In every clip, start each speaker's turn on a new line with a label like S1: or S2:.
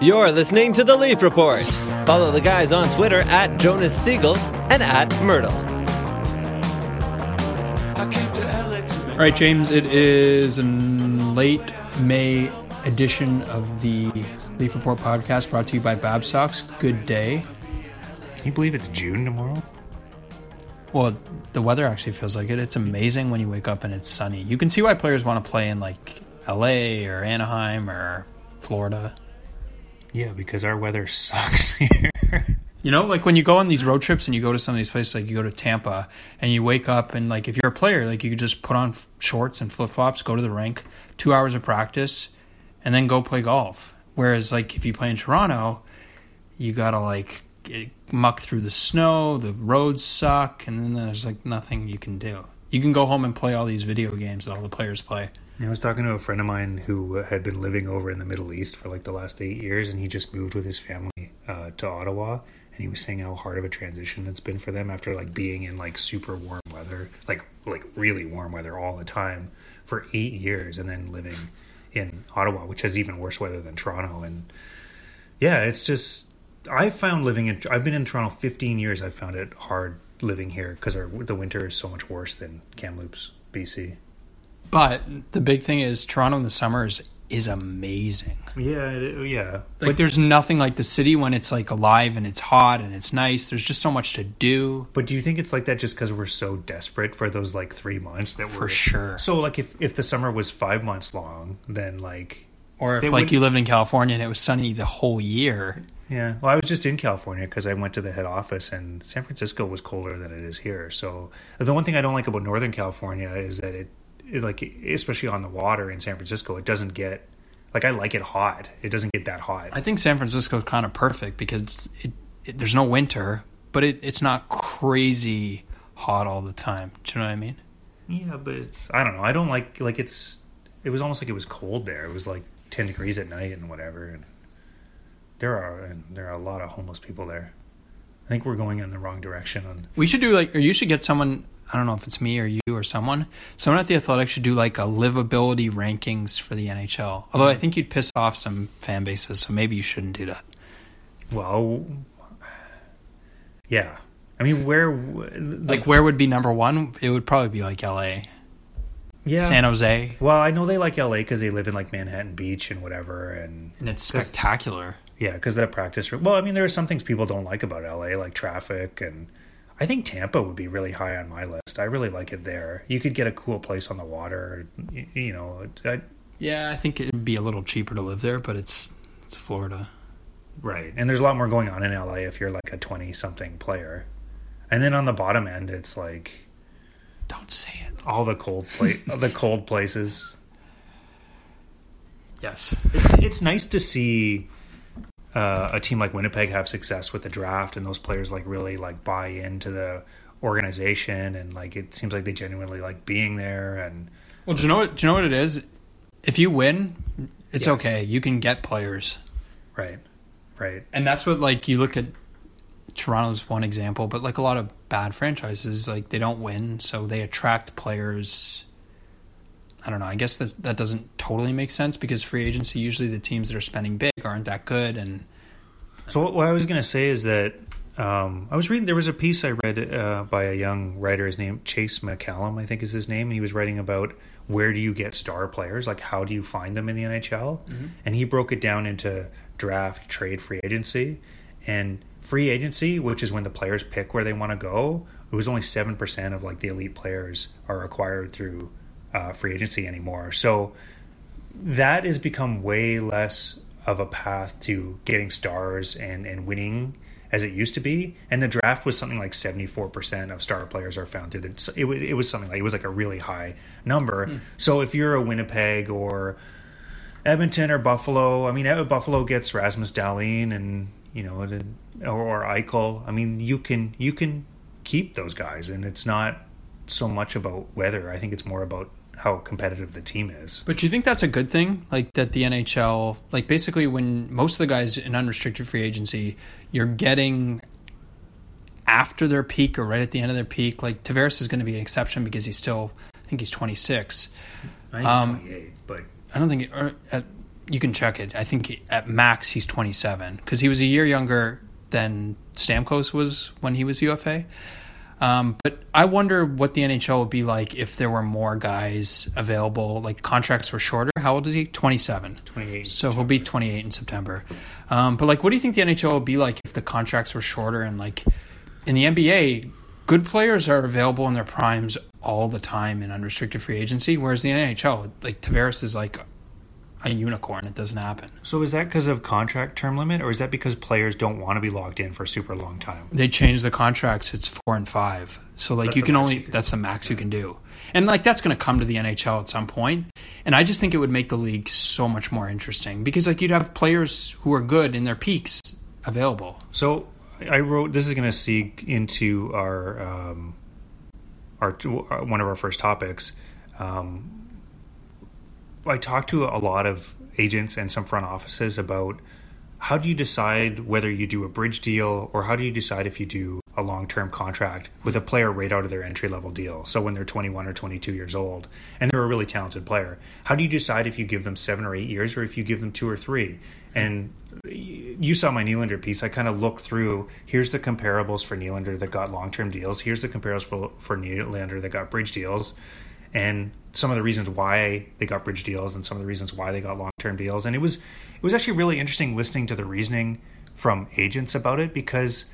S1: You're listening to The Leaf Report. Follow the guys on Twitter at Jonas Siegel and at Mirtle.
S2: All right, James, it is a late May edition of the Leaf Report podcast brought to you by Babstocks. Good day.
S3: Can you believe it's June tomorrow?
S2: Well, the weather actually feels like it. It's amazing when you wake up and it's sunny. You can see why players want to play in like LA or Anaheim or Florida.
S3: Yeah, because our weather sucks here.
S2: You know, like when you go on these road trips and you go to some of these places, like you go to Tampa and you wake up and like if you're a player, like you could just put on shorts and flip flops, go to the rink, two hours of practice, and then go play golf. Whereas like if you play in Toronto, you gotta like eh, muck through the snow, the roads suck, and then there's like nothing you can do. You can go home and play all these video games that all the players play.
S3: I was talking to a friend of mine who had been living over in the Middle East for like the last eight years, and he just moved with his family uh, to Ottawa. And he was saying how hard of a transition it's been for them after like being in like super warm weather, like like really warm weather all the time for eight years, and then living in Ottawa, which has even worse weather than Toronto. And yeah, it's just I found living in I've been in Toronto 15 years. I found it hard living here because the winter is so much worse than Kamloops, BC.
S2: But the big thing is Toronto in the summers is amazing.
S3: Yeah, yeah.
S2: Like there's nothing like the city when it's like alive and it's hot and it's nice. There's just so much to do.
S3: But do you think it's like that just because we're so desperate for those like three months that
S2: For
S3: we're
S2: sure.
S3: So like if if the summer was five months long, then like
S2: Or if like
S3: would-
S2: you lived in California and it was sunny the whole year.
S3: yeah. Well, I was just in California because I went to the head office, and San Francisco was colder than it is here. So the one thing I don't like about Northern California is that it like especially on the water in San Francisco, it doesn't get like I like it hot. It doesn't get that hot.
S2: I think San Francisco is kind of perfect because it, it, there's no winter, but it, it's not crazy hot all the time. Do you know what I mean?
S3: Yeah, but it's I don't know. I don't like like it's it was almost like it was cold there. It was like 10 degrees at night and whatever and there are and there are a lot of homeless people there. I think we're going in the wrong direction on
S2: We should do like, or you should get someone. I don't know if it's me or you or someone. Someone at the Athletic should do like a livability rankings for the NHL. Although I think you'd piss off some fan bases, so maybe you shouldn't do that.
S3: well yeah. I mean where w-
S2: Like, where would be number one? It would probably be like L.A.,
S3: yeah.
S2: San Jose,
S3: well, I know they like LA cuz they live in like Manhattan Beach and whatever and
S2: and it's spectacular.
S3: Yeah, because that practice. Well, I mean, there are some things people don't like about LA, like traffic, and I think Tampa would be really high on my list. I really like it there. You could get a cool place on the water. You, you know, I,
S2: Yeah, I think it'd be a little cheaper to live there, but it's it's Florida.
S3: right. And there's a lot more going on in LA if you're like a twenty-something player. And then on the bottom end, it's like
S2: Don't say it.
S3: all the cold pla- the cold places.
S2: Yes.
S3: It's it's nice to see uh, a team like Winnipeg have success with the draft and those players like really like buy into the organization and like it seems like they genuinely like being there and
S2: Well, do you know what? Do you know what it is? If you win, it's
S3: Yes.
S2: okay. You can get players.
S3: right, right,
S2: and that's what like you look at Toronto's one example, but like a lot of bad franchises, like they don't win, so they attract players. I don't know. I guess that that doesn't totally make sense because free agency usually the teams that are spending big aren't that good, and
S3: So what, I was going to say is that um, I was reading. There was a piece I read uh, by a young writer. His name Chase McCallum, I think is his name. And he was writing about where do you get star players? Like how do you find them in the NHL? And he broke it down into draft, trade, free agency, and free agency, which is when the players pick where they want to go. It was only seven percent of like the elite players are acquired through uh, free agency anymore. So that has become way less of a path to getting stars and, and winning as it used to be. And the draft was something like 74% of star players are found through the, it, it was something like, it was like a really high number. So if you're a Winnipeg or Edmonton or Buffalo, I mean, Buffalo gets Rasmus Dahlin and, you know, or, or Eichel. I mean, you can, you can keep those guys and it's not so much about whether I think it's more about how competitive the team is.
S2: But do you think that's a good thing? Like that the NHL, like basically when most of the guys in unrestricted free agency, you're getting after their peak or right at the end of their peak. Like Tavares is going to be an exception because he's still, I think he's 26.
S3: I think
S2: Um,
S3: it's 28, but
S2: I don't think, it, or at, you can check it. I think at max he's 27 because he was a year younger than Stamkos was when he was UFA. Um, but I wonder what the NHL would be like if there were more guys available. Like contracts were shorter. How old is he? 27.
S3: 28.
S2: So he'll be 28 in September. Um, but like, what do you think the NHL would be like if the contracts were shorter and like in the NBA, good players are available in their primes all the time in unrestricted free agency, whereas the NHL, like Tavares is like a unicorn. It doesn't happen.
S3: So is that because of contract term limit, or is that because players don't want to be locked in for a super long time?
S2: They changed the contracts. It's four and five. So like
S3: That's
S2: you can only
S3: you can-
S2: that's the max you can do. And like that's going to come to the NHL at some point. And I just think it would make the league so much more interesting because like you'd have players who are good in their peaks available.
S3: So I wrote this is going to seek into our um, our uh, one of our first topics. Um, I talked to a lot of agents and some front offices about how do you decide whether you do a bridge deal or how do you decide if you do a long-term contract with a player right out of their entry-level deal so when they're 21 or 22 years old and they're a really talented player how do you decide if you give them seven or eight years or if you give them two or three and you saw my Nylander piece. I kind of looked through. Here's the comparables for Nylander that got long term deals. Here's the comparables for, for Nylander that got bridge deals, and some of the reasons why they got bridge deals and some of the reasons why they got long term deals. And it was it was actually really interesting listening to the reasoning from agents about it because.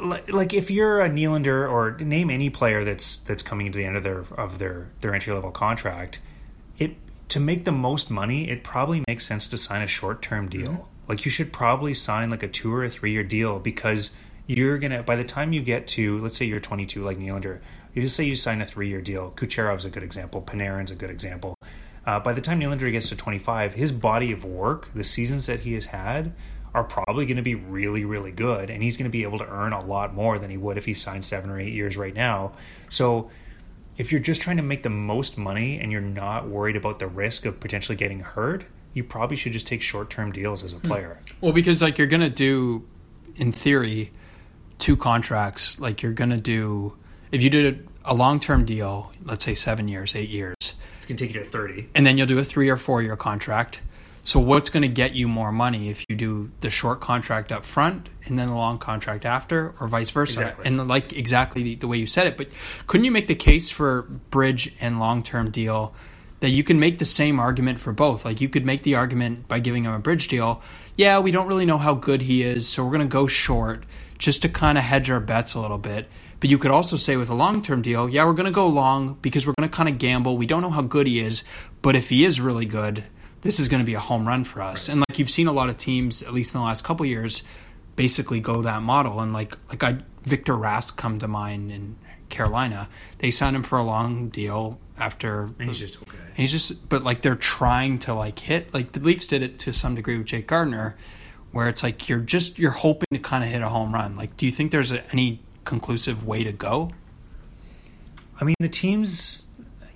S3: Like if you're a Nylander or name any player that's that's coming to the end of their of their their entry level contract, it to make the most money, it probably makes sense to sign a short term deal. Mm-hmm. Like you should probably sign like a two or a three year deal because you're gonna by the time you get to let's say you're 22 like Nylander, you just say you sign a three year deal. Kucherov's a good example. Panarin's a good example. Uh, by the time Nylander gets to 25, his body of work, the seasons that he has had, are probably going to be really, really good, and he's going to be able to earn a lot more than he would if he signed seven or eight years right now. So if you're just trying to make the most money and you're not worried about the risk of potentially getting hurt, you probably should just take short term deals as a player.
S2: Well, because like you're gonna do, in theory, two contracts. Like you're gonna do if you did a long term deal, let's say seven years, eight years,
S3: It's going to take you to 30.
S2: and then you'll do a three or four year contract. So what's going to get you more money if you do the short contract up front and then the long contract after, or vice versa?
S3: Exactly.
S2: And like exactly the, the way you said it. But couldn't you make the case for bridge and long term deal that you can make the same argument for both? Like you could make the argument by giving him a bridge deal. Yeah, we don't really know how good he is, so we're going to go short just to kind of hedge our bets a little bit. But you could also say with a long term deal, yeah, we're going to go long because we're going to kind of gamble. We don't know how good he is, but if he is really good, this is going to be a home run for us. And like you've seen a lot of teams, at least in the last couple years, basically go that model. And like like I Victor Rask come to mind in Carolina. They signed him for a long deal after
S3: And he's just okay.
S2: He's just, but like they're trying to like hit. Like the Leafs did it to some degree with Jake Gardiner, where it's like you're just you're hoping to kind of hit a home run. Like, do you think there's a, any conclusive way to go?
S3: I mean, the teams,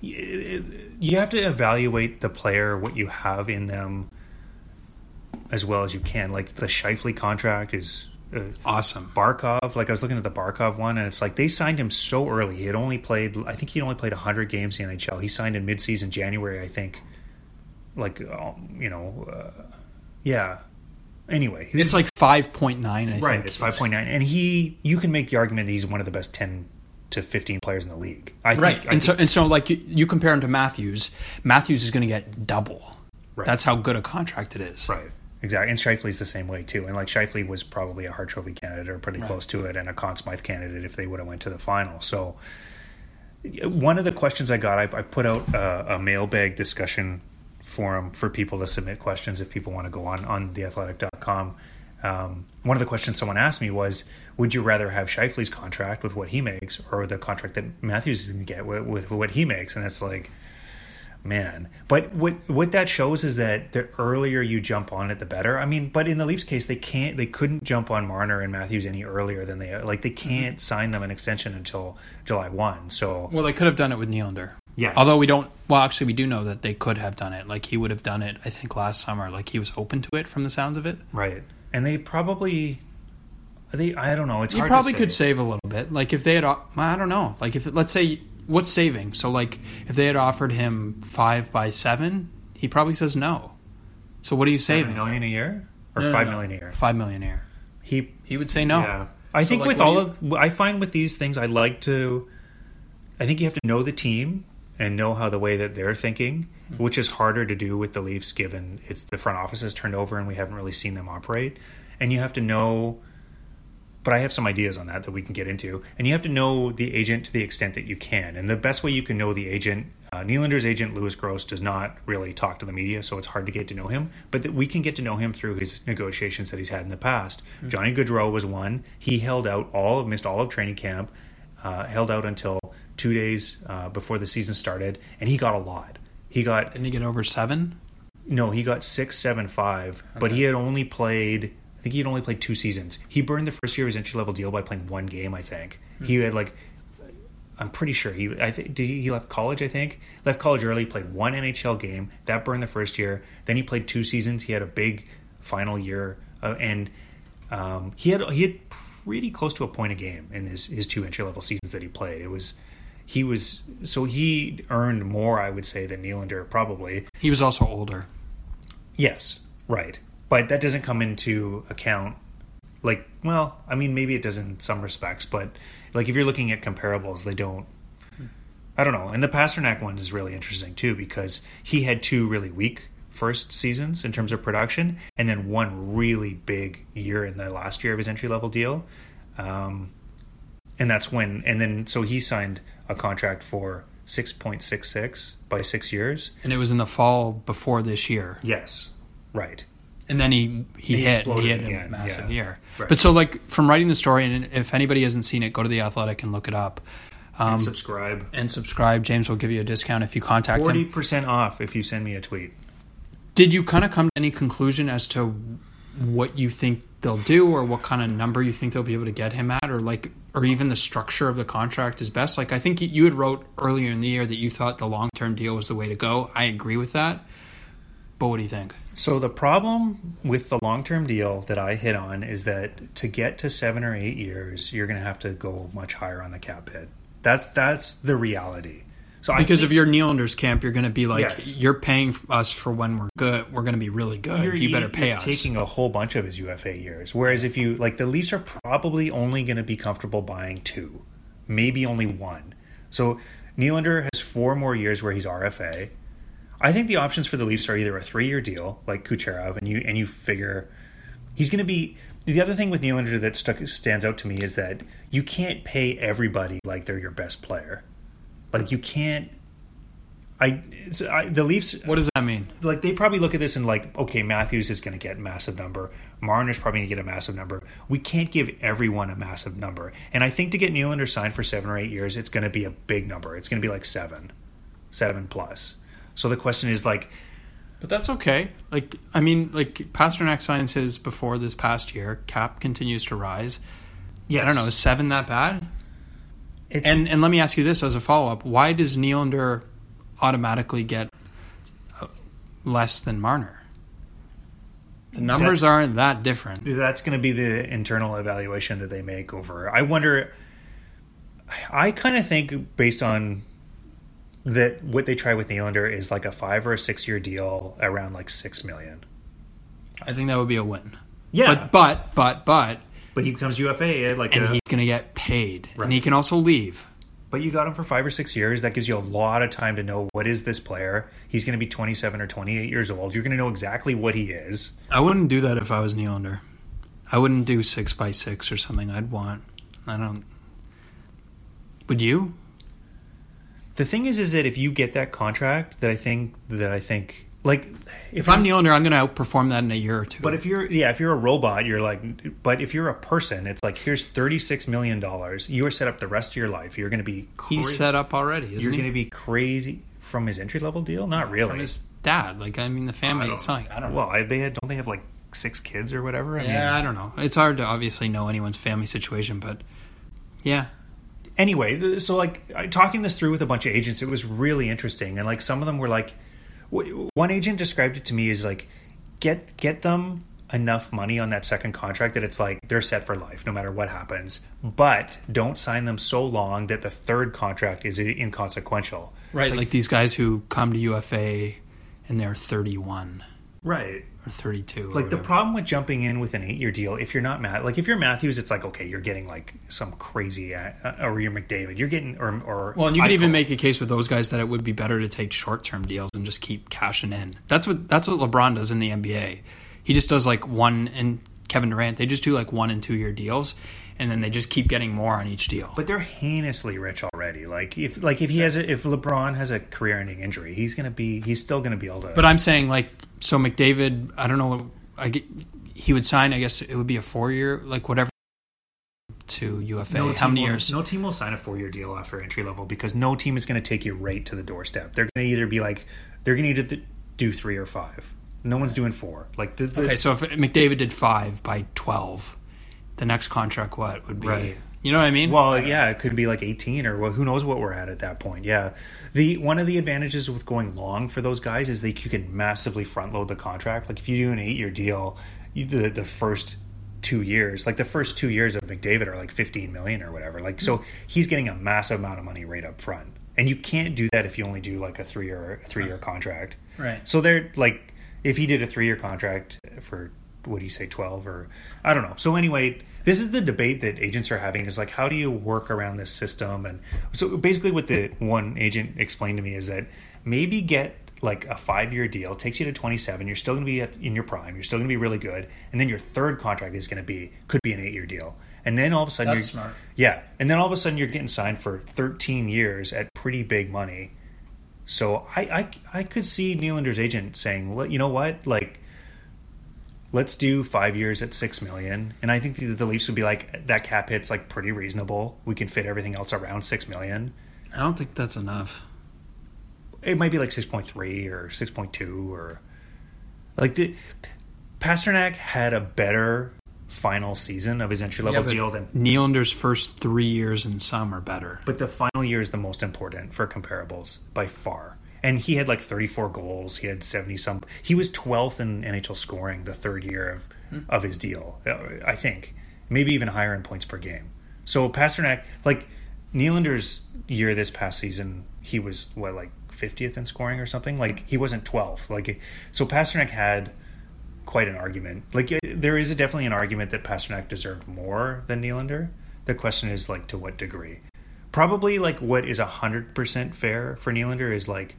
S3: you have to evaluate the player, what you have in them, as well as you can. Like the Scheifele contract is. Uh,
S2: Awesome.
S3: Barkov, like I was looking at the Barkov one, and it's like they signed him so early. He had only played, I think he only played 100 games in the NHL. He signed in midseason January, I think. Like, um, you know, uh, yeah. Anyway,
S2: It's like five point nine. I
S3: right.
S2: think.
S3: It's 5.9, and he, you can make the argument that he's one of the best 10 to 15 players in the league. I think,
S2: Right,
S3: I
S2: and so and so, like you, you compare him to Matthews. Matthews is going to get double.
S3: Right.
S2: That's how good a contract it is.
S3: Right. Exactly. And Scheifele's the same way too. And like Scheifele was probably a Hart Trophy candidate or pretty
S2: Right.
S3: close to it and a Conn Smythe candidate if they would have went to the final. So one of the questions I got, I, I put out a, a mailbag discussion forum for people to submit questions if people want to go on, on theathletic.com. Um, one of the questions someone asked me was, would you rather have Scheifele's contract with what he makes or the contract that Matthews is going to get with, with what he makes? And it's like, man. But what what that shows is that the earlier you jump on it, the better. I mean, but in the Leafs case, they can't, they couldn't jump on Marner and Matthews any earlier than they like. They can't sign them an extension until July one. So
S2: Well, they could have done it with Nylander.
S3: Yes.
S2: Although we don't. Well, actually, we do know that they could have done it. Like he would have done it. I think last summer. Like he was open to it from the sounds of it.
S3: right, and they probably they I don't know. It's
S2: You probably could save a little bit. Like if they had, I don't know. Like if let's say what's saving. So like if they had offered him five by seven, He probably says no. So what are you
S3: Seven
S2: saving?
S3: million a year or
S2: No, no,
S3: five
S2: no.
S3: million a year?
S2: Five million a year.
S3: He
S2: He would say no.
S3: Yeah. I
S2: So,
S3: think
S2: like,
S3: with all
S2: you-
S3: of I find with these things I like to I think you have to know the team and know how the way that they're thinking,
S2: Mm-hmm.
S3: which is harder to do with the Leafs given it's the front office has turned over and we haven't really seen them operate. And you have to know but I have some ideas on that that we can get into. And you have to know the agent to the extent that you can. And the best way you can know the agent, uh, Nylander's agent, Lewis Gross, does not really talk to the media, so it's hard to get to know him. But that we can get to know him through his negotiations that he's had in the past. Johnny Gaudreau was one. He held out all, of, missed all of training camp, uh, held out until two days uh, before the season started, and he got a lot. He got
S2: Didn't he get over seven?
S3: no, he got six, seven, five, but he had only played. I think he had only played two seasons. He burned the first year of his entry level deal by playing one game. I think he had like. I'm pretty sure he. I think did he, he left college. I think left college early. Played one NHL game that burned the first year. Then he played two seasons. He had a big final year, uh, and um, he had he had pretty close to a point a game in his his two entry level seasons that he played. It was he was so he earned more, I would say, than Nylander probably.
S2: He was also older.
S3: Yes, right. But that doesn't come into account. Like, well, I mean, maybe it does in some respects, but like if you're looking at comparables, they don't. I don't know. And the Pastrnak one is really interesting too because he had two really weak first seasons in terms of production, and then one really big year in the last year of his entry level deal. Um, and that's when, and then so he signed a contract for six point six six by six years.
S2: And it was in the fall before this year.
S3: Yes, right.
S2: And then he he,
S3: He
S2: hit he hit
S3: again,
S2: a massive
S3: yeah.
S2: year.
S3: Right.
S2: But so like from writing the story, and if anybody hasn't seen it, go to the Athletic and look it up. Um,
S3: subscribe.
S2: and subscribe. James will give you a discount if you contact
S3: Forty
S2: him.
S3: percent off if you send me a tweet.
S2: Did you kind of come to any conclusion as to what you think they'll do, or what kind of number you think they'll be able to get him at, or like, or even the structure of the contract is best? Like, I think you had wrote earlier in the year that you thought the long term deal was the way to go. I agree with that. But what do you think?
S3: So the problem with the long-term deal that I hit on is that to get to seven or eight years, you're going to have to go much higher on the cap hit. That's that's the reality. So
S2: Because if you're Nylander's camp, you're going to be like,
S3: Yes.
S2: you're paying us for when we're good. We're going to be really good.
S3: you're,
S2: you better pay us.
S3: taking a whole bunch of his UFA years. Whereas if you like the Leafs are probably only going to be comfortable buying two, maybe only one. So Nylander has four more years where he's RFA. I think the options for the Leafs are either a three-year deal like Kucherov, and you and you figure he's going to be. The other thing with Nylander that stuck stands out to me is that you can't pay everybody like they're your best player. Like you can't. I, I the Leafs
S2: what does that mean?
S3: like they probably look at this and like, okay, Matthews is going to get massive number. Marner's probably going to get a massive number. We can't give everyone a massive number. And I think to get Nylander signed for seven or eight years, it's going to be a big number. It's going to be like seven, seven plus. So the question is like,
S2: But that's okay. Like, I mean, like Pastrnak signs his before this past year. Cap continues to rise.
S3: Yeah,
S2: I don't know. Is seven that bad?
S3: It's,
S2: And and let me ask you this as a follow up: Why does Nylander automatically get uh, less than Marner? The numbers aren't that different.
S3: that's going to be the internal evaluation that they make over. I wonder. I kind of think based on that what they try with Nylander is like a five or a six year deal around like six million.
S2: I think that would be a win.
S3: Yeah,
S2: But but but but,
S3: But he becomes UFA at eh, like
S2: and
S3: a,
S2: he's going to get paid,
S3: Right.
S2: and he can also leave.
S3: but you got him for five or six years. That gives you a lot of time to know what is this player. He's going to be 27 or 28 years old. You're going to know exactly what he is.
S2: I wouldn't do that if I was Nylander. I wouldn't do six by six or something. I'd want. I don't. Would you?
S3: The thing is, is that if you get that contract, that I think that I think like
S2: If I'm the owner, I'm going to outperform that in a year or two.
S3: But if you're yeah, if you're a robot, you're like. But if you're a person, it's like here's 36 million dollars. You are set up the rest of your life. You're going to be crazy.
S2: he's set up already, isn't
S3: You're going to be crazy from his entry level deal. Not really.
S2: From his dad. Like I mean, the family.
S3: I
S2: It's like, I don't know.
S3: Well, I, they had, don't they have like six kids or whatever? I
S2: yeah, I don't know. It's hard to obviously know anyone's family situation, but yeah,
S3: anyway, so like talking this through with a bunch of agents, it was really interesting, and like some of them were like, one agent described it to me as like, get get them enough money on that second contract that it's like they're set for life no matter what happens, but don't sign them so long that the third contract is inconsequential.
S2: right. Like, these guys who come to UFA and they're 31
S3: Right.
S2: Or 32. or
S3: Like the
S2: whatever.
S3: problem with jumping in with an eight-year deal, if you're not Matt, like if you're Matthews, it's like okay, you're getting like some crazy, uh, or you're McDavid, you're getting or or
S2: Well, and you could even make a case with those guys that it would be better to take short-term deals and just keep cashing in. That's what that's what LeBron does in the NBA. He just does like one and Kevin Durant. They just do like one and two year deals, and then they just keep getting more on each deal.
S3: But they're heinously rich already. Like if like if he has a, if LeBron has a career-ending injury, he's gonna be he's still gonna be able to.
S2: But I'm saying like so McDavid. I don't know. I get, he would sign. I guess it would be a four year like whatever to UFA.
S3: no
S2: How
S3: team
S2: many
S3: will-
S2: years?
S3: No team will sign a four-year deal after entry level because no team is going to take you right to the doorstep. They're going to either be like they're going to either do three or five. No one's doing four. Like the, the
S2: Okay, so if McDavid did five by twelve, the next contract what would be?
S3: Right.
S2: You know what I mean?
S3: Well, yeah, it could be like 18 or well, who knows what we're at at that point. Yeah. The one of the advantages with going long for those guys is that you can massively front load the contract. Like if you do an 8-year deal, you the the first 2 years, like the first 2 years of McDavid are like 15 million or whatever. Like so he's getting a massive amount of money right up front. And you can't do that if you only do like a 3 year 3 year contract.
S2: Right.
S3: So they're like, if he did a three year contract for what do you say, twelve or I don't know. So anyway, this is the debate that agents are having is like, how do you work around this system? And so basically, what the one agent explained to me is that maybe get like a five year deal takes you to 27 you're still going to be at, in your prime you're still going to be really good and then your third contract is going to be could be an eight year deal and then all of a sudden
S2: That's
S3: you're
S2: smart.
S3: yeah and then all of a sudden you're getting signed for 13 years at pretty big money so I, I I could see Nylander's agent saying, you know what, like, let's do five years at six million. And I think the, the Leafs would be like, that cap hit's like pretty reasonable. We can fit everything else around six million.
S2: I don't think that's enough.
S3: It might be like six point three or six point two or like the Pastrnak had a better final season of his entry level
S2: but
S3: deal than
S2: Nylander's first three years and some are better.
S3: But the final year is the most important for comparables by far. And he had like 34 goals. He had 70 some. He was 12th in NHL scoring the third year of of his deal. uh, I think maybe even higher in points per game. So Pastrnak, like Nylander's year this past season, he was what like 50th in scoring or something. Like he wasn't 12th. Like so Pastrnak had quite an argument. Like there is a, definitely an argument that Pastrnak deserved more than Nylander. The question is like to what degree. Probably like what is hundred percent fair for Nylander is like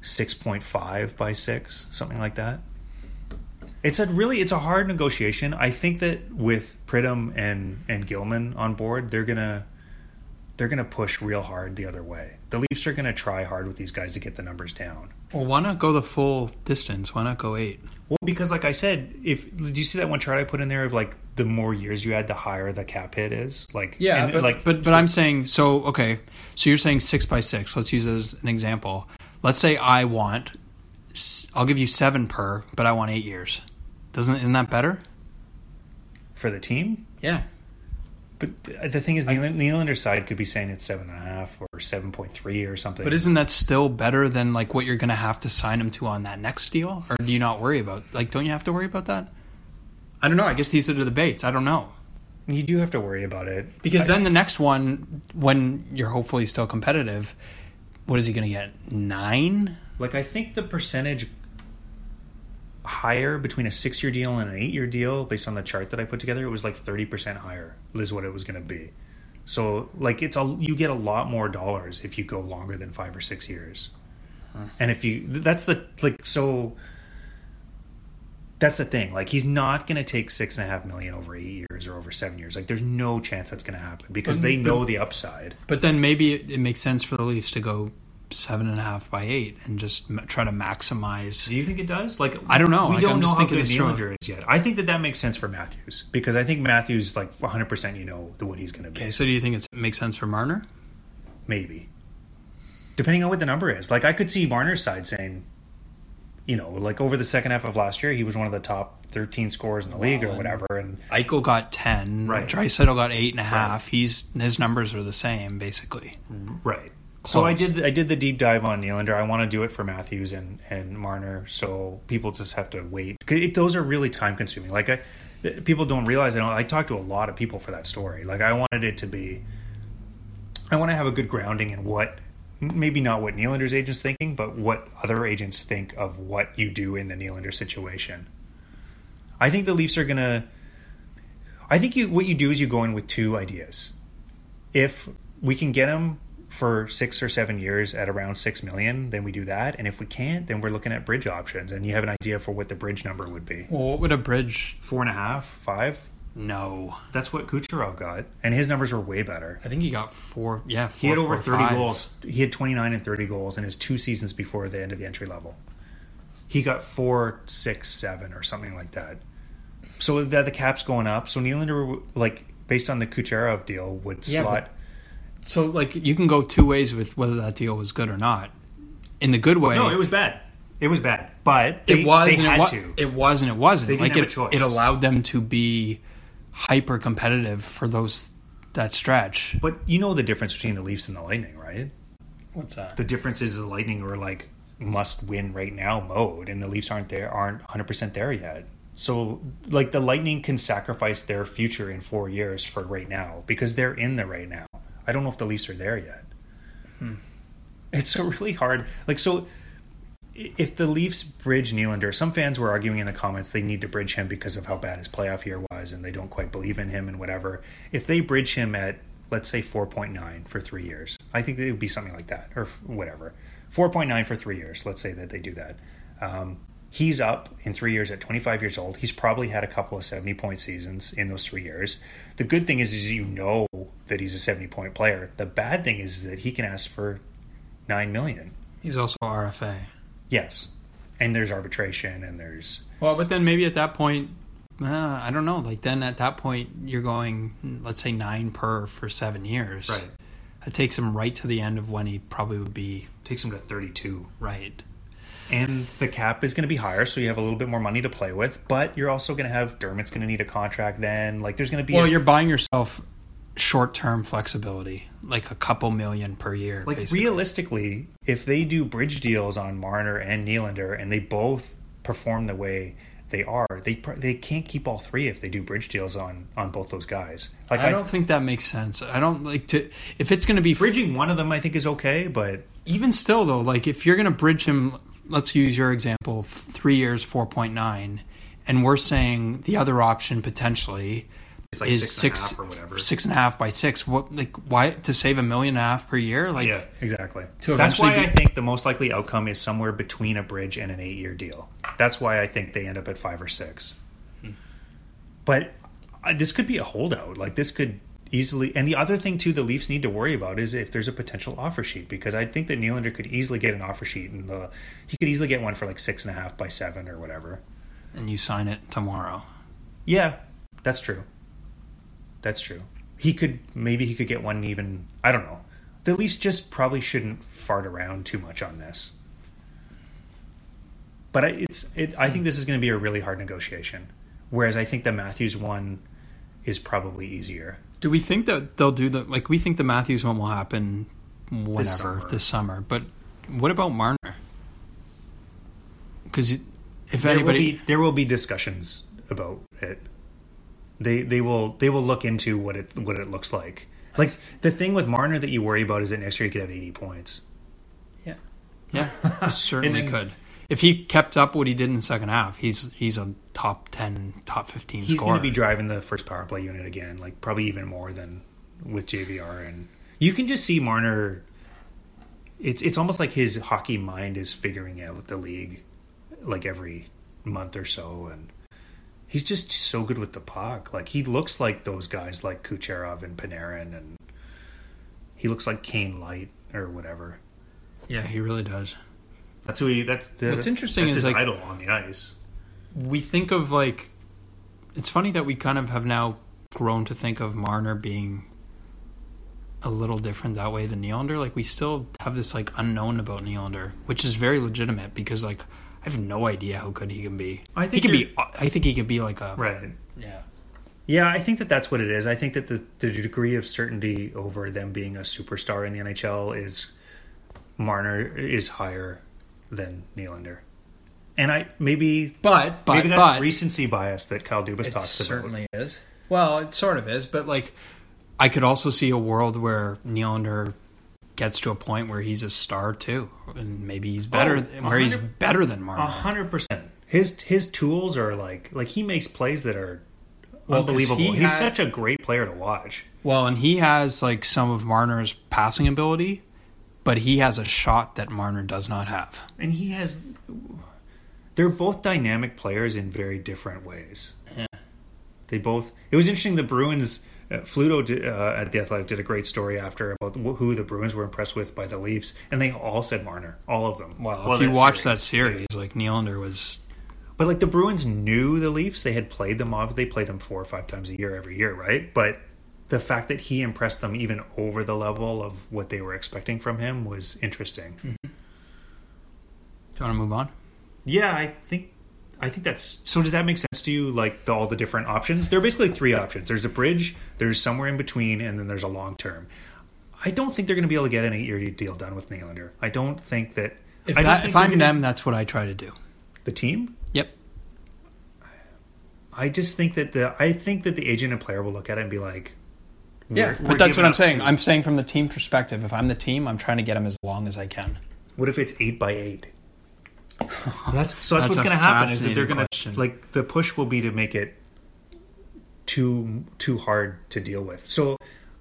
S3: six point five by six, something like that. It's a really it's a hard negotiation. I think that with Pridham and and Gilman on board, they're gonna they're gonna push real hard the other way. The Leafs are gonna try hard with these guys to get the numbers down.
S2: Well, why not go the full distance? Why not go eight?
S3: Well, because like I said, if do you see that one chart I put in there of like the more years you add, the higher the cap hit is. Like
S2: Yeah,
S3: and,
S2: but,
S3: like
S2: but but I'm saying so. Okay, so you're saying six by six. Let's use it as an example. Let's say I want, I'll give you seven per, but I want eight years. Doesn't isn't that better?
S3: for the team.
S2: Yeah.
S3: But the thing is, Nylander, Nylander's side could be saying it's seven and a half or seven point three or something.
S2: But isn't that still better than like what you're going to have to sign him to on that next deal? Or do you not worry about like don't you have to worry about that? I don't know. I guess these are the debates. I don't know.
S3: you do have to worry about it
S2: Because then the next one when you're hopefully still competitive, what is he going to get? 9?
S3: Like I think the percentage higher between a six-year deal and an eight-year deal, based on the chart that I put together, it was like thirty percent higher. Is what it was going to be. So like it's a you get a lot more dollars if you go longer than five or six years, and if you that's the like so. That's the thing. Like he's not going to take six and a half million over eight years or over seven years. Like there's no chance that's going to happen because they know the upside.
S2: But then maybe it, it makes sense for the Leafs to go seven and a half by eight and just m- try to maximize.
S3: Do you think it does? Like
S2: I don't know.
S3: We
S2: Like,
S3: don't
S2: I'm
S3: know how good is yet. I think that that makes sense for Matthews because I think Matthews like 100. percent You know the what he's going to be.
S2: Okay, so do you think it makes sense for Marner?
S3: Maybe depending on what the number is. Like I could see Marner's side saying, you know, like over the second half of last year, he was one of the top 13 scorers in the league or whatever. And
S2: Eichel got ten.
S3: Right.
S2: Draisaitl got eight and a half. He's his numbers are the same basically.
S3: right. So I did I did the deep dive on Nylander. I want to do it for Matthews and and Marner. So people just have to wait. It, those are really time consuming. Like I, people don't realize. I don't. I talked to a lot of people for that story. Like I wanted it to be. I want to have a good grounding in what maybe not what Nylander's agents thinking, but what other agents think of what you do in the Nylander situation. I think the Leafs are gonna. I think you what you do is you go in with two ideas. If we can get him for six or seven years at around six million, then we do that. And if we can't, then we're looking at bridge options, and you have an idea for what the bridge number would be.
S2: Well, what would a bridge?
S3: Four and a half, five.
S2: No,
S3: That's what Kucherov got, and his numbers were way better.
S2: I think he got four. Yeah, four,
S3: He had over
S2: four,
S3: 30 goals. He had 29 and 30 goals in his two seasons before the end of the entry level. He got four, six, seven, or something like that. So that the cap's going up. So Nylander, like based on the Kucherov deal, would
S2: Yeah,
S3: slot.
S2: So like you can go two ways with whether that deal was good or not. In the good way,
S3: no, it was bad. It was bad, but they,
S2: it was and it, wa-
S3: to.
S2: it was and it wasn't.
S3: They didn't
S2: like
S3: have
S2: it,
S3: a choice.
S2: it allowed them to be hyper competitive for those that stretch.
S3: but you know the difference between the Leafs and the Lightning, right?
S2: What's that?
S3: The difference is the Lightning are like must win right now mode, and the Leafs aren't there, aren't 100 percent there yet. So, like the Lightning can sacrifice their future in four years for right now because they're in the right now. I don't know if the Leafs are there yet. It's a really hard. Like so, if the Leafs bridge Nylander, some fans were arguing in the comments they need to bridge him because of how bad his playoff year was, and they don't quite believe in him and whatever. If they bridge him at let's say 4.9 for three years, I think it would be something like that, or whatever. 4.9 for three years. Let's say that they do that. Um, he's up in three years at 25 years old. He's probably had a couple of 70 point seasons in those three years. The good thing is, is you know that he's a 70 point player. The bad thing is that he can ask for nine million.
S2: He's also RFA.
S3: Yes, and there's arbitration and there's
S2: Well, but then maybe at that point, uh, I don't know. Like then at that point, you're going, let's say nine per for seven years.
S3: right
S2: It takes him right to the end of when he probably would be
S3: takes him to 32.
S2: right.
S3: And the cap is going to be higher, so you have a little bit more money to play with. But you're also going to have Dermott's going to need a contract then. Like there's going to be
S2: Well,
S3: a-
S2: you're buying yourself short-term flexibility, like a couple million per year.
S3: like
S2: basically.
S3: realistically, if they do bridge deals on Marner and Nylander, and they both perform the way they are, they pr- they can't keep all three if they do bridge deals on on both those guys. Like
S2: I don't think that makes sense. I don't like to if it's going to be
S3: bridging one of them, I think is okay, but
S2: even still though. Like if you're going to bridge him, let's use your example: three years, four point nine, and we're saying the other option potentially
S3: it's like
S2: is
S3: six,
S2: six
S3: and a half or whatever.
S2: six and a half by six. What like why to save a million and a half per year? Like
S3: yeah, exactly.
S2: to
S3: That's why
S2: eventually
S3: I think the most likely outcome is somewhere between a bridge and an eight-year deal. That's why I think they end up at five or six. But uh, this could be a holdout. Like this could easily. And the other thing too, the Leafs need to worry about is if there's a potential offer sheet because I think that Nylander could easily get an offer sheet and the he could easily get one for like six and a half by seven or whatever.
S2: and you sign it tomorrow.
S3: Yeah, that's true. That's true. He could maybe he could get one even. I don't know. The Leafs just probably shouldn't fart around too much on this. But I, it's it. I think this is going to be a really hard negotiation. Whereas I think the Matthews one is probably easier.
S2: Do we think that they'll do the like we think the Matthews one will happen whenever this
S3: summer.
S2: summer? But what about Marner? Because if
S3: There will
S2: anybody,
S3: be there will be discussions about it. They they will they will look into what it what it looks like. Like the thing with Marner that you worry about is that next year he could have eighty points.
S2: yeah, yeah, certainly
S3: And then-
S2: could. If he kept up what he did in the second half, he's he's a top ten, top fifteen
S3: He's going to be driving the first power play unit again, like probably even more than with JVR. And you can just see Marner. It's it's almost like his hockey mind is figuring out the league, like every month or so, and he's just so good with the puck. Like he looks like those guys like Kucherov and Panarin, and he looks like Kane Light or whatever.
S2: yeah, he really does.
S3: That's who he. That's the,
S2: What's interesting
S3: that's
S2: is,
S3: his
S2: like-
S3: idol on the ice.
S2: We think of like, it's funny that we kind of have now grown to think of Marner being a little different that way than Nylander. Like we still have this like unknown about Nylander, which is very legitimate because like I have no idea how good he can be.
S3: I think
S2: he can be. I think he can be like a
S3: Right.
S2: yeah.
S3: Yeah, I think that that's what it is. I think that the, the degree of certainty over them being a superstar in the NHL is Marner is higher than Nylander. And I maybe
S2: But but
S3: maybe that's
S2: but
S3: recency bias that Kyle Dubas talks about.
S2: certainly is. Well, it sort of is, but like I could also see a world where Nylander gets to a point where he's a star too, and maybe he's better,
S3: Oh,
S2: where he's better than
S3: A
S2: Marner.
S3: hundred percent. His his tools are like like he makes plays that are
S2: Well,
S3: unbelievable.
S2: he
S3: He's
S2: had-
S3: such a great player to watch.
S2: Well, and he has like some of Marner's passing ability, but he has a shot that Marner does not have.
S3: and he has they're both dynamic players in very different ways
S2: Yeah.
S3: they both it was interesting the bruins uh, Fluto did, uh, at the Athletic did a great story after about wh- who the Bruins were impressed with by the Leafs, and they all said Marner, all of them.
S2: Well, if you watch that series, like Nylander was
S3: but like the Bruins knew the Leafs, they had played them off. They played them four or five times a year every year, right? But the fact that he impressed them even over the level of what they were expecting from him was interesting. Mm-hmm.
S2: Do you want to move on?
S3: Yeah, I think I think that's so. Does that make sense to you? Like the, all the different options? There are basically three options. There's a bridge. There's somewhere in between, and then there's a long term. I don't think they're going to be able to get an eight year deal done with Nylander. I don't think that.
S2: If,
S3: I
S2: that,
S3: think
S2: if I'm
S3: gonna-
S2: them, that's what I try to do.
S3: the team.
S2: Yep.
S3: I just think that the I think that the agent and player will look at it and be like,
S2: Yeah,
S3: we're- we're
S2: but that's what I'm saying.
S3: two.
S2: I'm saying from the team perspective, if I'm the team, I'm trying to get him as long as I can.
S3: What if it's eight by eight? That's so. That's,
S2: That's
S3: what's going to happen. Is that they're going to like the push will be to make it too too hard to deal with. So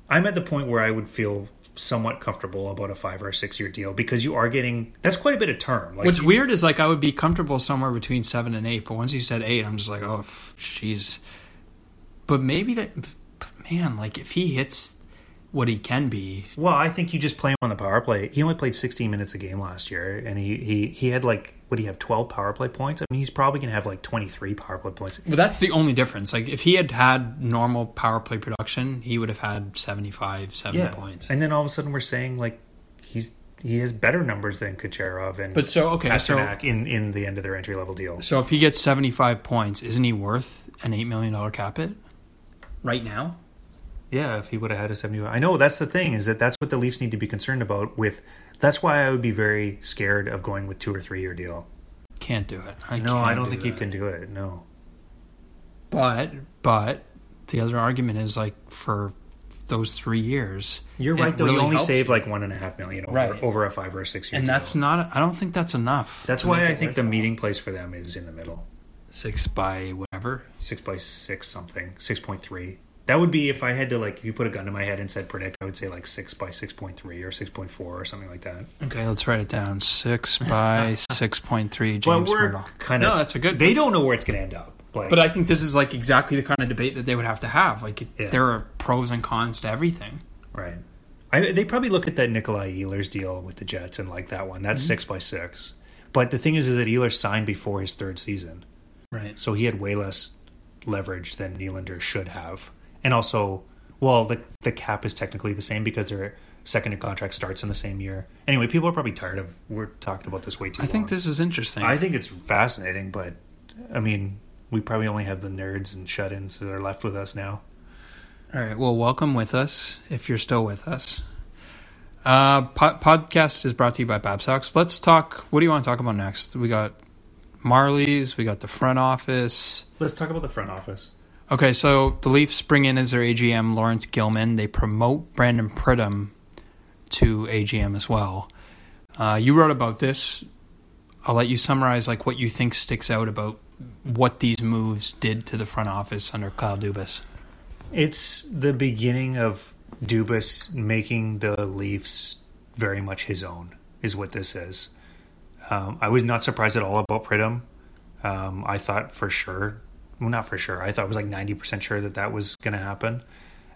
S3: I'm at the point where I would feel somewhat comfortable about a five or a six year deal because you are getting that's quite a bit of term. Like
S2: What's weird is like I would be comfortable somewhere between seven and eight, but once you said eight, I'm just like, oh, f- jeez. But maybe that, man, like if he hits what he can be,
S3: Well, I think you just play him on the power play. He only played 16 minutes a game last year, and he he, he had like what do you have 12 power play points? I mean, he's probably going to have like 23 power play points.
S2: Well, that's the only difference. Like if he had had normal power play production, he would have had 75, 70 points.
S3: And then all of a sudden we're saying like he's he has better numbers than Kucherov and
S2: But so okay, so
S3: in in the end of their entry level deal.
S2: so if he gets 75 points, isn't he worth an eight million dollar cap hit right now?
S3: Yeah, if he would have had a 70 I know that's the thing is that that's what the Leafs need to be concerned about with that's why I would be very scared of going with two or three year deal.
S2: Can't do it. I
S3: no, I don't
S2: do
S3: think you
S2: that.
S3: can do it. No.
S2: But but the other argument is like for those three years,
S3: You're right though.
S2: really
S3: you only save like one and a half million over,
S2: Right.
S3: over a five or a six year
S2: and
S3: deal.
S2: that's not. I don't think that's enough.
S3: That's why I think the meeting place for them is in the middle.
S2: six by whatever.
S3: Six by six something. Six point three. That would be if I had to like if you put a gun to my head and said predict, I would say like six by six point three or six point four or something like that.
S2: Okay, let's write it down. Six by six point three. James
S3: we're
S2: Murdoch.
S3: kind of
S2: No, that's a good.
S3: They don't know where it's going to end up. Like,
S2: but I think this is like exactly the kind of debate that they would have to have. Like
S3: Yeah.
S2: there are pros and cons to everything.
S3: right. I, they probably look at that Nikolai Ehlers deal with the Jets and like that one. That's
S2: Mm-hmm.
S3: six by six. But the thing is, is that Ehlers signed before his third season,
S2: Right.
S3: so he had way less leverage than Nylander should have. And also, well, the the cap is technically the same because their second contract starts in the same year. Anyway, people are probably tired of we're talking about this way too much.
S2: I think this is interesting.
S3: I think it's fascinating, but I mean, we probably only have the nerds and shut-ins that are left with us now.
S2: All right. Well, welcome with us if you're still with us. Uh, po- podcast is brought to you by Babsocks. Let's talk. What do you want to talk about next? We got Marley's. We got the front office.
S3: Let's talk about the front office.
S2: Okay, so the Leafs bring in as their AGM Laurence Gilman. They promote Brandon Pridham to AGM as well. Uh, you wrote about this. I'll let you summarize like what you think sticks out about what these moves did to the front office under Kyle Dubas.
S3: It's the beginning of Dubas making the Leafs very much his own, is what this is. Um, I was not surprised at all about Pridham. Um, I thought for sure, well, not for sure. I thought it was like ninety percent sure that that was going to happen.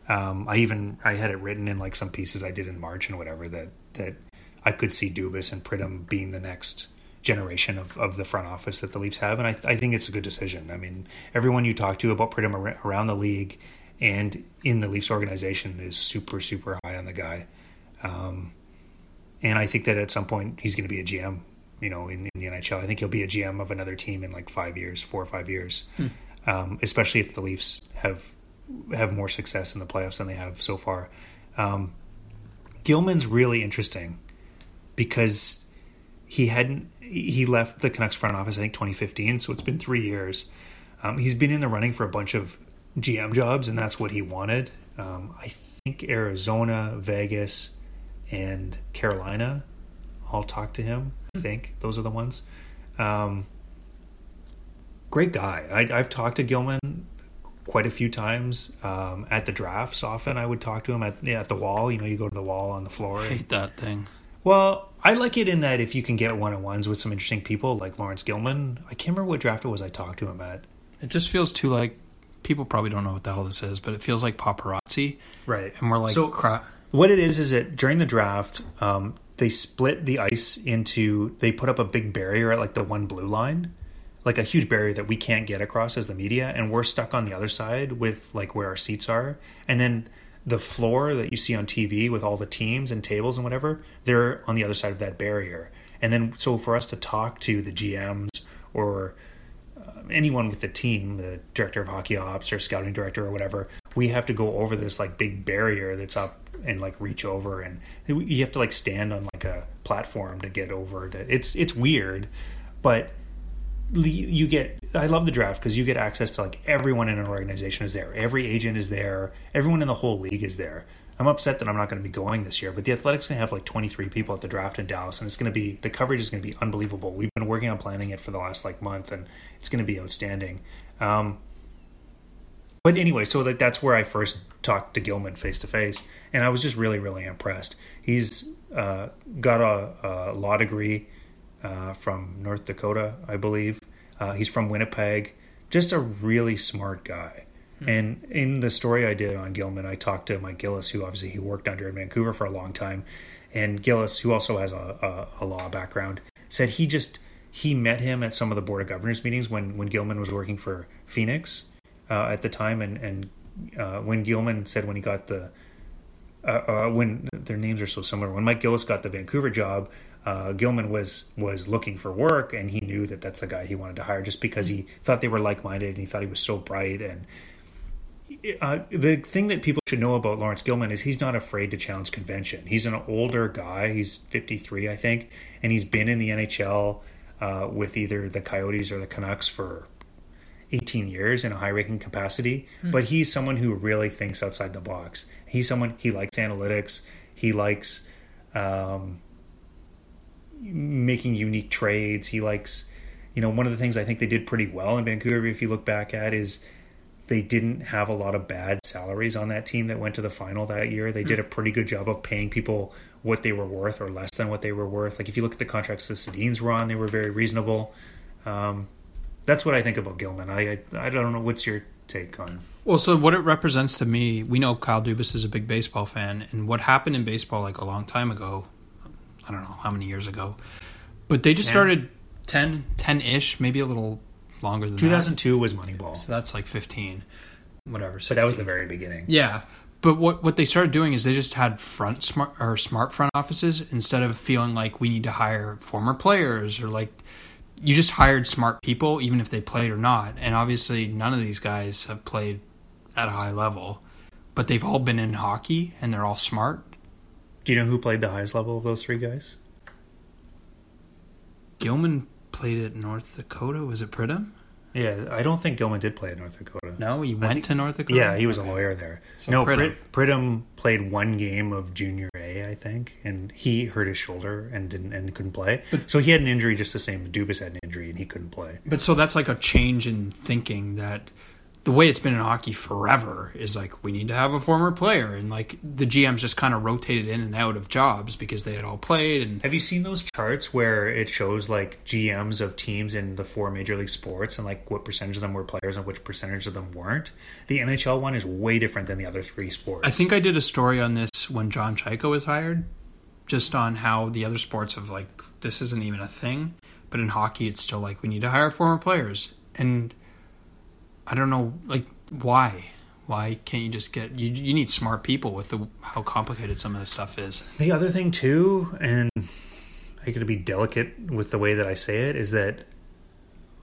S3: Um, I even I had it written in like some pieces I did in March and whatever that that I could see Dubas and Pridham being the next generation of, of the front office that the Leafs have, and I, I think it's a good decision. I mean, everyone you talk to about Pridham ar- around the league and in the Leafs organization is super super high on the guy, um, and I think that at some point he's going to be a GM. You know, in, in the NHL, I think he'll be a GM of another team in like five years, four or five years. Um, especially if the Leafs have have more success in the playoffs than they have so far. Um, Gilman's really interesting because he hadn't he left the Canucks front office I think 2015, so it's been three years. Um, he's been in the running for a bunch of GM jobs, and that's what he wanted. Um, I think Arizona, Vegas, and Carolina all talked to him. I think those are the ones. Um, great guy. I, I've talked to Gilman quite a few times um, at the drafts. Often I would talk to him at yeah, at the wall. You know, you go to the wall on the floor.
S2: I hate that thing.
S3: Well, I like it in that if you can get one on ones with some interesting people like Laurence Gilman. I can't remember what draft it was I talked to him at.
S2: It just feels too like people probably don't know what the hell this is, but it feels like paparazzi,
S3: Right.
S2: and we're like,
S3: So-
S2: crap.
S3: What it is is that during the draft, um, they split the ice into. They put up a big barrier at like the one blue line, like a huge barrier that we can't get across as the media, and we're stuck on the other side with like where our seats are, and then the floor that you see on TV with all the teams and tables and whatever, they're on the other side of that barrier, and then so for us to talk to the GMs or uh, anyone with the team, the director of hockey ops or scouting director or whatever, we have to go over this like big barrier that's up and like reach over, and you have to like stand on like a platform to get over. To, it's it's weird, but you get. I love the draft because you get access to like everyone in an organization is there, every agent is there, everyone in the whole league is there. I'm upset that I'm not going to be going this year, but the Athletic's going to have like 23 people at the draft in Dallas, and it's going to be the coverage is going to be unbelievable. We've been working on planning it for the last like month, and it's going to be outstanding. Um, but anyway, so that that's where I first talked to Gilman face to face, and I was just really, really impressed. He's uh, got a, a law degree uh, from North Dakota, I believe. Uh, he's from Winnipeg. Just a really smart guy. And in the story I did on Gilman, I talked to Mike Gillis, who obviously he worked under in Vancouver for a long time, and Gillis, who also has a, a, a law background, said he just he met him at some of the board of governors meetings when when Gilman was working for Phoenix uh, at the time, and and uh, when Gilman said when he got the uh, uh, when their names are so similar, when Mike Gillis got the Vancouver job, uh, Gilman was was looking for work, and he knew that that's the guy he wanted to hire just because he thought they were like minded, and he thought he was so bright. And uh, the thing that people should know about Laurence Gilman is he's not afraid to challenge convention. He's an older guy; he's fifty three, I think, and he's been in the NHL uh, with either the Coyotes or the Canucks for 18 years in a high ranking capacity, but he's someone who really thinks outside the box. He's someone he likes analytics, he likes um, making unique trades. He likes, you know, one of the things I think they did pretty well in Vancouver, if you look back at, is they didn't have a lot of bad salaries on that team that went to the final that year. They did a pretty good job of paying people what they were worth or less than what they were worth. Like if you look at the contracts the Sedins were on, they were very reasonable. Um, that's what I think about Gilman. I, I I don't know what's your take on.
S2: Well, so what it represents to me, we know Kyle Dubas is a big baseball fan, and what happened in baseball like a long time ago, I don't know how many years ago, but they just
S3: Ten.
S2: started 10, 10-ish, maybe a little longer than that.
S3: 2002 was Moneyball,
S2: So that's like 15, whatever.
S3: So that was the very beginning.
S2: Yeah, but what what they started doing is they just had front smart or smart front offices instead of feeling like we need to hire former players or like you just hired smart people even if they played or not. And obviously none of these guys have played at a high level, but they've all been in hockey and they're all smart.
S3: Do you know who played the highest level of those three guys?
S2: Gilman played at North Dakota. Was it Pridham?
S3: Yeah, I don't think Gilman did play at North Dakota.
S2: No, he went
S3: think-
S2: to North Dakota.
S3: Yeah, he was
S2: Okay.
S3: a lawyer there.
S2: So
S3: no,
S2: Pridham.
S3: Pridham. Pridham played one game of Junior A, I think, and he hurt his shoulder and didn't and couldn't play. But, so he had an injury just the same. Dubas had an injury and he couldn't play.
S2: But so that's like a change in thinking that the way it's been in hockey forever is like we need to have a former player and like the GMs just kind of rotated in and out of jobs because they had all played and
S3: Have you seen those charts where it shows like GMs of teams in the four major league sports and like what percentage of them were players and which percentage of them weren't? The NHL one is way different than the other three sports.
S2: I think I did a story on this when John Chayka was hired just on how the other sports have like this isn't even a thing but in hockey it's still like we need to hire former players and I don't know like why why can't you just get you you need smart people with the how complicated some of this stuff is
S3: The other thing too, and I got to be delicate with the way that I say it, is that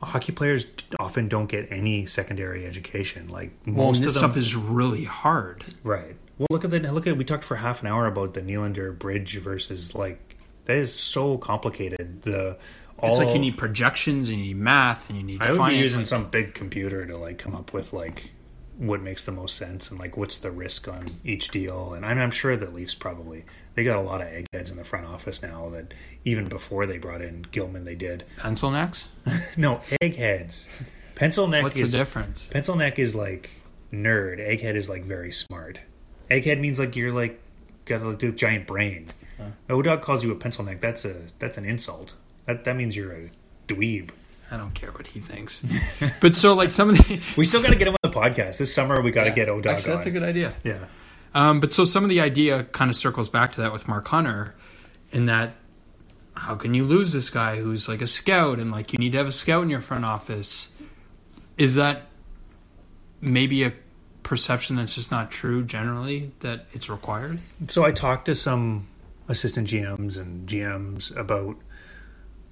S3: hockey players often don't get any secondary education. Like
S2: Well,
S3: most
S2: this
S3: of them,
S2: stuff is really hard.
S3: right. Well, look at the look at we talked for half an hour about the Nylander bridge versus like that is so complicated. The all
S2: It's like you need projections and you need math and you need
S3: I would be using
S2: like-
S3: some big computer to like come up with like what makes the most sense and like what's the risk on each deal. And I'm, I'm sure the Leafs probably they got a lot of eggheads in the front office now that even before they brought in Gilman, they did.
S2: Pencil necks?
S3: no, eggheads. Pencil neck
S2: What's
S3: is
S2: the difference?
S3: pencil neck is like nerd. Egghead is like very smart. Egghead means like you're like got a giant brain.
S2: Huh.
S3: Odog calls you a pencil neck. That's a that's an insult. That that means you're a dweeb.
S2: I don't care what he thinks. but so like some of the
S3: We still got to get him on the podcast this summer. We got to get Odog
S2: Actually, that's a good idea.
S3: yeah.
S2: Um, but so some of the idea kind of circles back to that with Mark Hunter, in that how can you lose this guy who's like a scout and like you need to have a scout in your front office? Is that maybe a perception that's just not true generally that it's required?
S3: So I talked to some assistant GMs and GMs about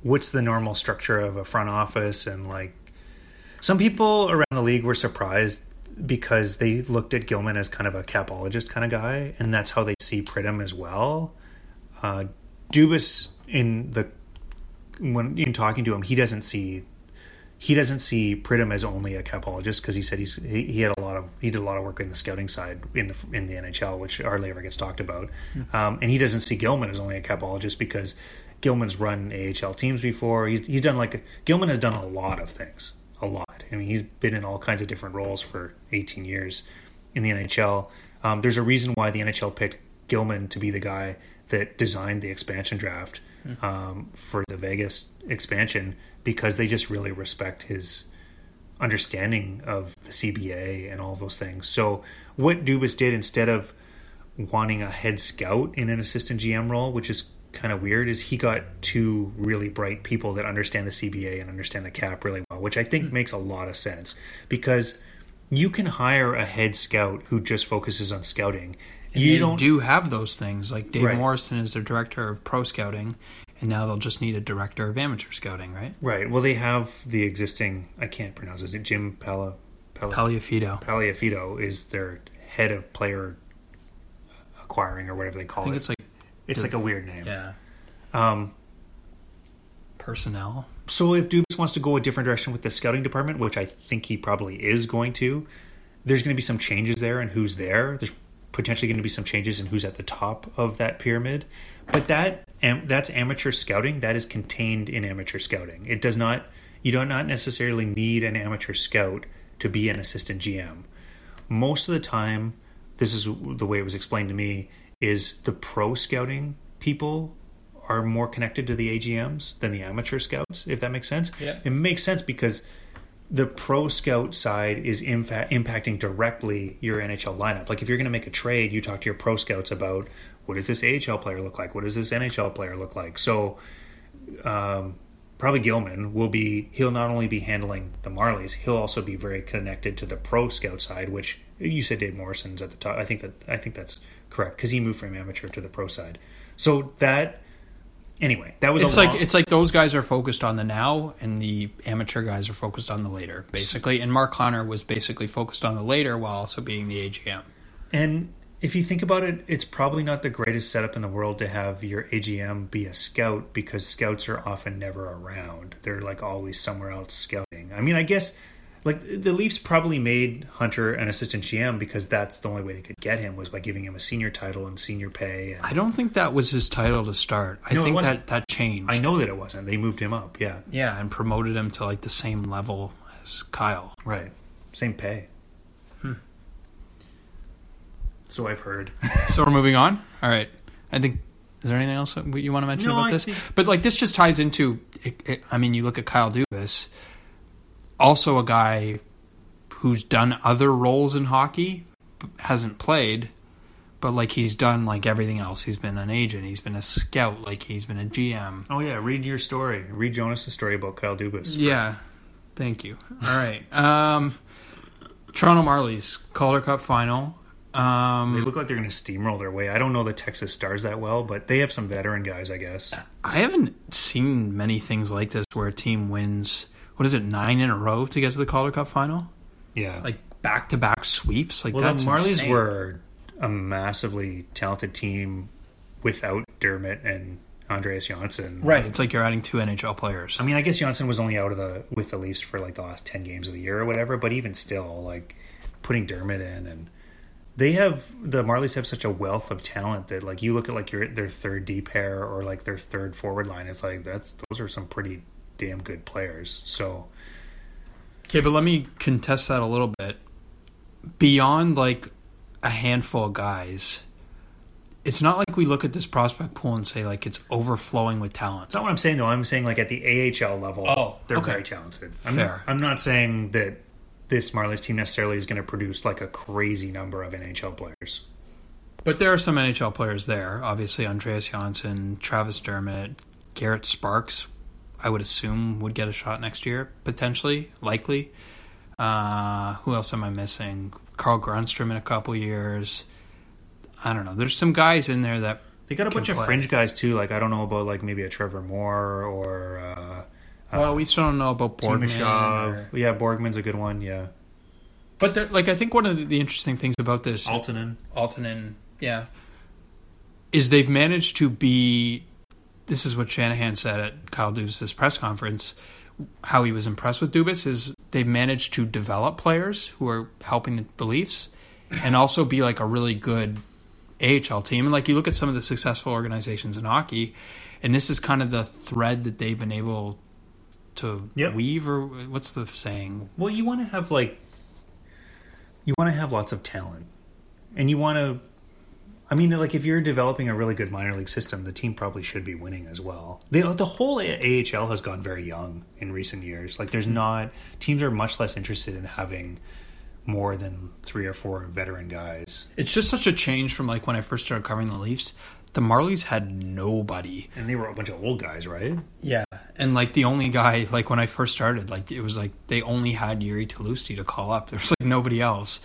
S3: what's the normal structure of a front office and like some people around the league were surprised because they looked at Gilman as kind of a capologist kind of guy and that's how they see Pridham as well. Uh, Dubas in the when in talking to him he doesn't see he doesn't see Pridham as only a capologist because he said he's he, he had a lot of he did a lot of work in the scouting side in the in the NHL, which hardly ever gets talked about. Um, and he doesn't see Gilman as only a capologist because Gilman's run AHL teams before. He's he's done like Gilman has done a lot of things, a lot. I mean, he's been in all kinds of different roles for 18 years in the NHL. Um, there's a reason why the NHL picked Gilman to be the guy that designed the expansion draft um, for the Vegas expansion because they just really respect his understanding of the CBA and all those things. So what Dubas did instead of wanting a head scout in an assistant GM role, which is kind of weird, is he got two really bright people that understand the CBA and understand the cap really well, which I think hmm. makes a lot of sense because you can hire a head scout who just focuses on scouting. You
S2: They
S3: don't
S2: do have those things. Like Dave
S3: Right.
S2: Morrison is their director of pro scouting, and now they'll just need a director of amateur scouting, right?
S3: right. Well, they have the existing. I can't pronounce his name. Jim Pala. Pala.
S2: Paliafito
S3: is their head of player acquiring or whatever they call it.
S2: it's like
S3: It's like a weird name.
S2: yeah,
S3: Um,
S2: personnel.
S3: so if Dubas wants to go a different direction with the scouting department, which I think he probably is going to, there's going to be some changes there and who's there. There's potentially going to be some changes in who's at the top of that pyramid. But that am, that's amateur scouting. That is contained in amateur scouting. It does not. You do not necessarily need an amateur scout to be an assistant GM. Most of the time, this is the way it was explained to me: is the pro scouting people are more connected to the AGMs than the amateur scouts. If that makes sense,
S2: Yeah.
S3: it makes sense because the pro scout side is infa- impacting directly your NHL lineup. Like if you're going to make a trade, you talk to your pro scouts about what does this AHL player look like? What does this NHL player look like? So um, probably Gilman will be he'll not only be handling the Marlies, he'll also be very connected to the pro scout side, which you said Dave Morrison's at the top. I think that I think that's correct because he moved from amateur to the pro side. So that anyway, that was
S2: It's like it's like those guys are focused on the now, and the amateur guys are focused on the later, basically. And Mark Connor was basically focused on the later while also being the AGM.
S3: And if you think about it, it's probably not the greatest setup in the world to have your AGM be a scout because scouts are often never around. They're like always somewhere else scouting. I mean, I guess like the Leafs probably made Hunter an assistant GM because that's the only way they could get him was by giving him a senior title and senior pay. And
S2: I don't think that was his title to start. I
S3: No,
S2: think that that changed.
S3: I know that it wasn't. They moved him up. Yeah,
S2: Yeah, and promoted him to like the same level as Kyle.
S3: right. Same pay.
S2: Hmm.
S3: So I've heard.
S2: so we're moving on. All right. I think. Is there anything else that you want to mention
S3: No,
S2: about
S3: I
S2: this?
S3: think-
S2: But like this just ties into. It, it, I mean, you look at Kyle Dubas, also a guy who's done other roles in hockey, hasn't played, but like he's done like everything else. He's been an agent. He's been a scout. Like he's been a GM.
S3: Oh yeah, read your story. Read Jonas' story about Kyle Dubas.
S2: Yeah. Thank you. All right. Um, Toronto Marlies Calder Cup final. Um,
S3: They look like they're going to steamroll their way. I don't know the Texas Stars that well, but they have some veteran guys, I guess.
S2: I haven't seen many things like this where a team wins. What is it, nine in a row to get to the Calder Cup final?
S3: Yeah.
S2: Like back to back sweeps. Like
S3: well,
S2: that's
S3: the Marlies
S2: insane.
S3: were a massively talented team without Dermott and Andreas Johnsson.
S2: right. It's like you're adding two NHL players.
S3: I mean, I guess Johnsson was only out of the with the Leafs for like the last ten games of the year or whatever, but even still, like putting Dermott in, and they have the Marlies have such a wealth of talent that like you look at like your their third D pair or like their third forward line, it's like that's those are some pretty damn good players. So
S2: Okay, but let me contest that a little bit. Beyond like a handful of guys, it's not like we look at this prospect pool and say like it's overflowing with talent.
S3: That's not what I'm saying though. I'm saying like at the AHL level,
S2: Oh,
S3: they're
S2: okay.
S3: very talented. I'm
S2: Fair.
S3: Not, I'm not saying that this Marlies team necessarily is going to produce like a crazy number of NHL players.
S2: But there are some NHL players there. Obviously, Andreas Johnsson, Travis Dermott, Garrett Sparks. I would assume would get a shot next year, potentially, likely. Uh, who else am I missing? Carl Grundstrom in a couple years. I don't know. There's some guys in there that
S3: They got a bunch of fringe guys too. Like I don't know about like maybe a Trevor Moore or uh,
S2: well, we still don't know about.
S3: Timashov.
S2: or-
S3: Yeah, Borgman's a good one. Yeah,
S2: But there- like, I think one of the, the interesting things about this
S3: Aaltonen.
S2: Aaltonen, yeah, is they've managed to be. This is what Shanahan said at Kyle Dubas' press conference. How he was impressed with Dubas is they've managed to develop players who are helping the, the Leafs, and also be like a really good AHL team. And like you look at some of the successful organizations in hockey, and this is kind of the thread that they've been able to
S3: Yep.
S2: weave, or what's the saying?
S3: Well, you want to have like you want to have lots of talent, and you want to. I mean, like if you're developing a really good minor league system, the team probably should be winning as well. The the whole AHL has gone very young in recent years. Like, there's mm-hmm. not teams are much less interested in having more than three or four veteran guys,
S2: It's just such a change from like when I first started covering the Leafs. The Marlies had nobody.
S3: and they were a bunch of old guys, right?
S2: Yeah. And like the only guy, like when I first started, like it was like they only had Jiri Tlusty to call up. There was like nobody else.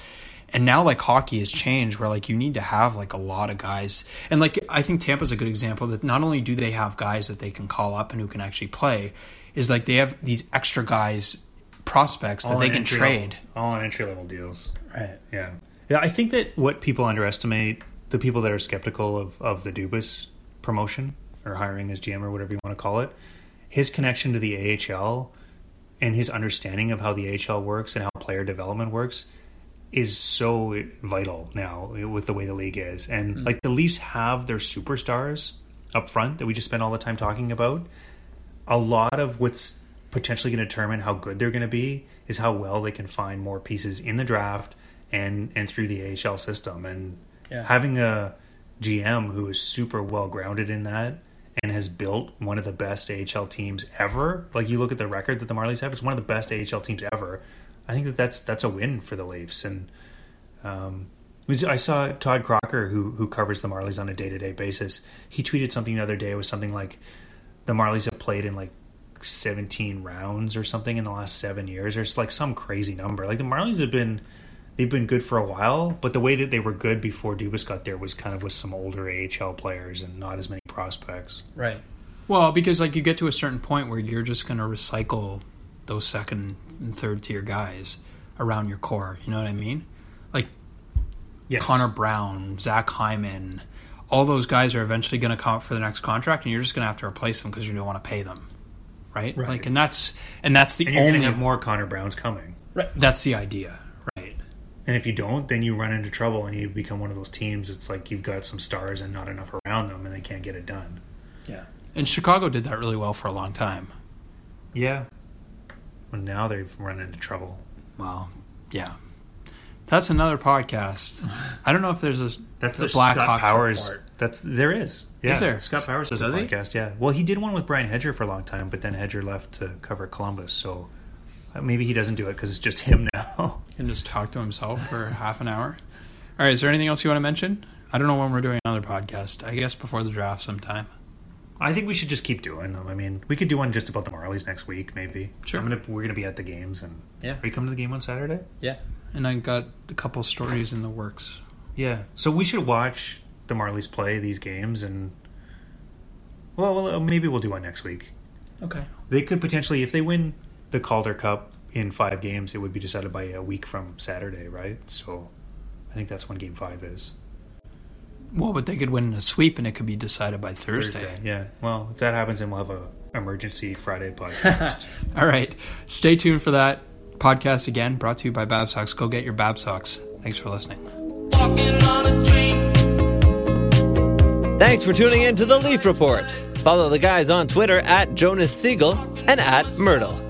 S2: And now like hockey has changed where like you need to have like a lot of guys. And like I think Tampa's a good example that not only do they have guys that they can call up and who can actually play, is like they have these extra guys prospects that they can trade.
S3: level- all on entry level deals.
S2: Right.
S3: Yeah. Yeah, I think that what people underestimate, the people that are skeptical of, of the Dubas promotion or hiring as GM or whatever you want to call it, his connection to the AHL and his understanding of how the AHL works and how player development works is so vital now with the way the league is. And hmm. like the Leafs have their superstars up front that we just spent all the time talking about. A lot of what's potentially going to determine how good they're going to be is how well they can find more pieces in the draft and and through the AHL system. And
S2: Yeah.
S3: having a GM who is super well grounded in that and has built one of the best AHL teams ever. Like you look at the record that the Marlies have, it's one of the best AHL teams ever. I think that that's that's a win for the Leafs. And um, was- I saw Todd Crocker, who who covers the Marlies on a day to day basis. He tweeted something the other day. It was something like the Marlies have played in like 17 rounds or something in the last seven years, or it's like some crazy number. Like the Marlies have been they've been good for a while, but the way that they were good before Dubas got there was kind of with some older AHL players and not as many prospects.
S2: Right. Well, because like you get to a certain point where you're just going to recycle those second and third tier guys around your core. You know what I mean? Like
S3: Yes.
S2: Connor Brown, Zach Hyman, all those guys are eventually going to come up for the next contract, and you're just going to have to replace them because you don't want to pay them. Right?
S3: Right.
S2: Like, and that's and that's the
S3: and you're
S2: only
S3: have more Connor Browns coming.
S2: right, that's the idea. Right.
S3: And if you don't, then you run into trouble and you become one of those teams. It's like you've got some stars and not enough around them, and they can't get it done.
S2: Yeah. And Chicago did that really well for a long time.
S3: Yeah. And now they've run into trouble.
S2: Well, yeah. That's another podcast. I don't know if there's a
S3: That's
S2: the Black
S3: Scott
S2: Hawks
S3: Powers.
S2: report.
S3: That's there is. Yeah,
S2: Is there?
S3: Scott Powers does a
S2: Does he?
S3: podcast. Yeah. Well, he did one with Brian Hedger for a long time, but then Hedger left to cover Columbus, so uh, maybe he doesn't do it because it's just him now.
S2: can just talk to himself for half an hour. All right, is there anything else you want to mention? I don't know when we're doing another podcast. I guess before the draft sometime.
S3: I think we should just keep doing them. I mean, we could do one just about the Marlies next week, maybe.
S2: Sure.
S3: I'm gonna we're gonna be at the games, and
S2: Yeah.
S3: are you coming to the game on Saturday?
S2: Yeah. And I got a couple stories in the works.
S3: Yeah. So we should watch the Marlies play these games, and well, well, uh, maybe we'll do one next week.
S2: Okay.
S3: They could potentially, if they win the Calder Cup in five games, it would be decided by a week from Saturday, right? So I think that's when Game Five is
S2: well, but they could win in a sweep, and it could be decided by Thursday. Thursday.
S3: Yeah. Well, if that happens, then we'll have a emergency Friday podcast.
S2: All right. Stay tuned for that podcast again. Brought to you by Babsocks. Go get your Babsocks. Thanks for listening.
S1: Thanks for tuning in to the Leaf Report. Follow the guys on Twitter at Jonas Siegel and at Mirtle.